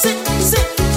sit, sit.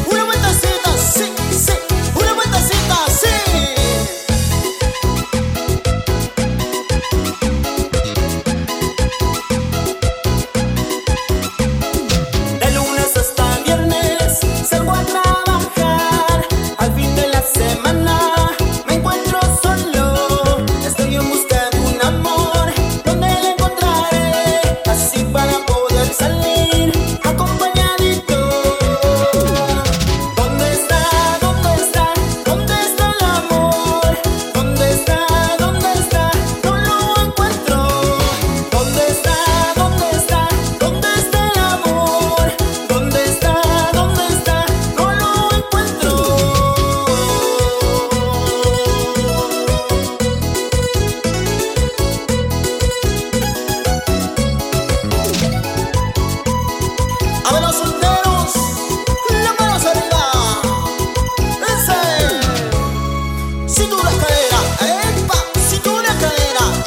Si tú le caeras, epa, si tú le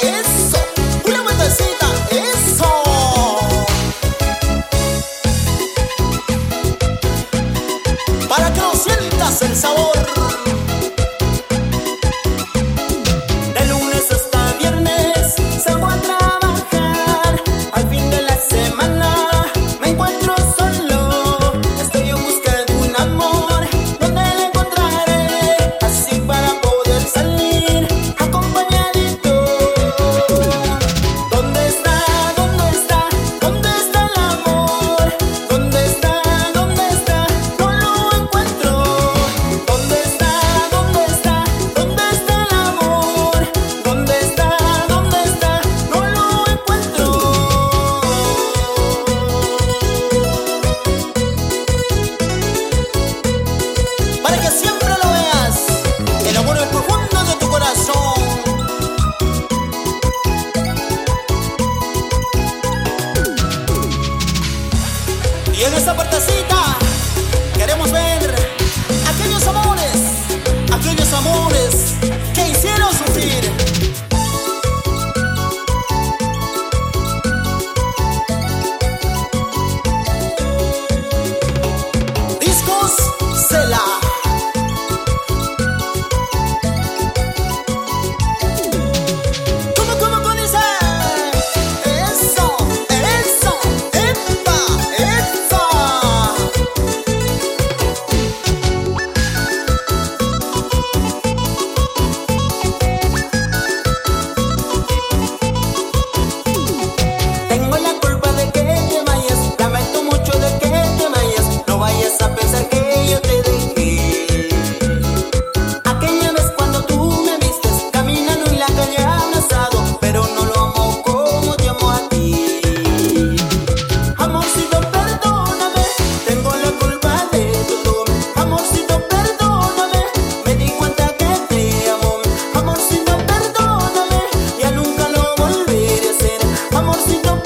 eso, una vueltacita eso para que nos sientas el sabor. para que siempre lo veas, el amor en profundo de tu corazón. Y en esa parte así si no